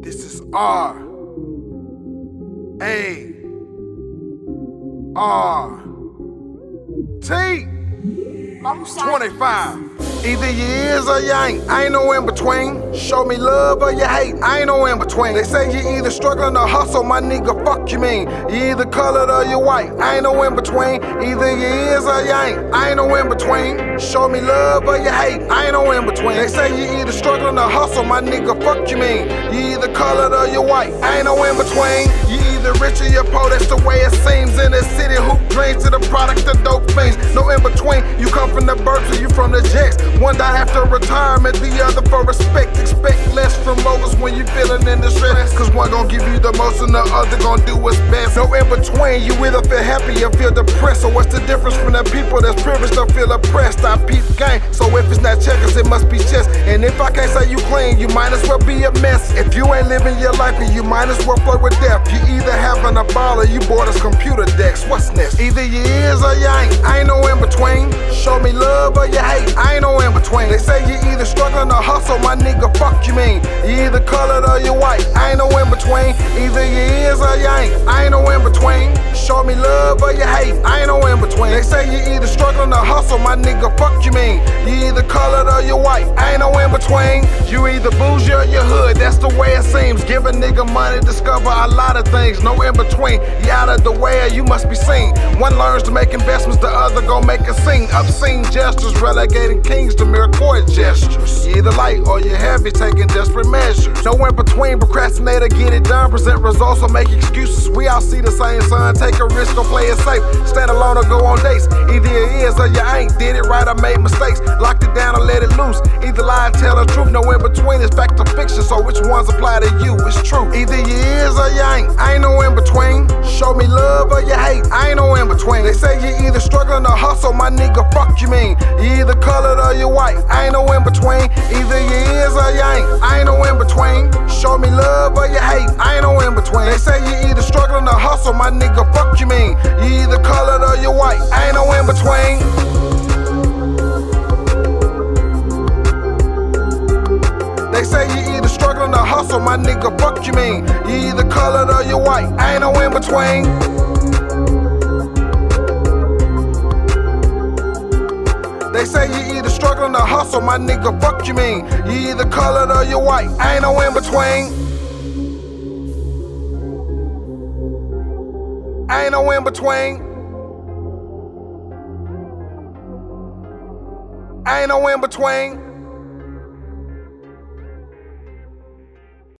This is R. A. R. T. 25. Either you is or you ain't. I ain't no in between. Show me love or you hate. I ain't no in between. They say you either struggling or hustle, my nigga. Fuck you mean. You either colored or you white. I ain't no in between. Either you is or you ain't. I ain't no in between. Show me love or you hate. I ain't no in between. They say you either struggling or hustle, my nigga. Fuck you mean. You either colored or you white. I ain't no in between. You either rich or you poor. That's the way it seems in this city. Who dreams to the product of dope things? No in between. You come from the birds or you from the jacks. One die after retirement, the other for respect. Expect less from moguls when you feeling in distress. Cause one gon' give you the most and the other gon' do what's best. No in between, you either feel happy or feel depressed. So what's the difference from the people that's privileged or feel oppressed? I peep game, so if it's not might as well be a mess. If you ain't living your life, then you might as well flirt with death. You either having a ball or you bought us computer decks. What's next? Either you is or you ain't. I ain't no in between. Show me love or you hate. I ain't no in between. They say you either struggling or hustle, my nigga. Fuck you mean. You either colored or you white. I ain't no in between. Either you is or you ain't. I ain't no in between. Show me love or you hate. I ain't no in between. They say you either struggling or hustle, my nigga. Fuck you mean. You either colored or you. I ain't no in between. You either bougie or you hood. That's the way it seems. Give a nigga money, discover a lot of things. No in between. You out of the way or you must be seen. One learns to make investments, the other gon' make a scene. Obscene gestures, relegating kings to mere court gestures. You either light or you heavy, taking desperate measures. No in between, procrastinator, get it done, present results or make excuses. We all see the same sun, take a risk or play it safe. Stand alone or go on dates. Either it is or you ain't. Did it right or made mistakes. Locked it lie and tell the truth. No in between is fact or fiction. So which ones apply to you? It's true. Either you is or you ain't. I ain't no in between. Show me love or you hate. I ain't no in between. They say you either struggling or hustle, my nigga. Fuck you mean. You either colored or you white. I ain't no in between. Either you is or you ain't. I ain't no in between. Show me love or you hate. I ain't no in between. They say you either struggling or hustle, my nigga. Fuck you mean. You either colored They say you either struggling or hustle, my nigga. Fuck you mean. You either colored or you white. I ain't no in between. They say you either struggling or hustle, my nigga. Fuck you mean. You either colored or you white. I ain't no in between. I ain't no in between. I ain't no in between.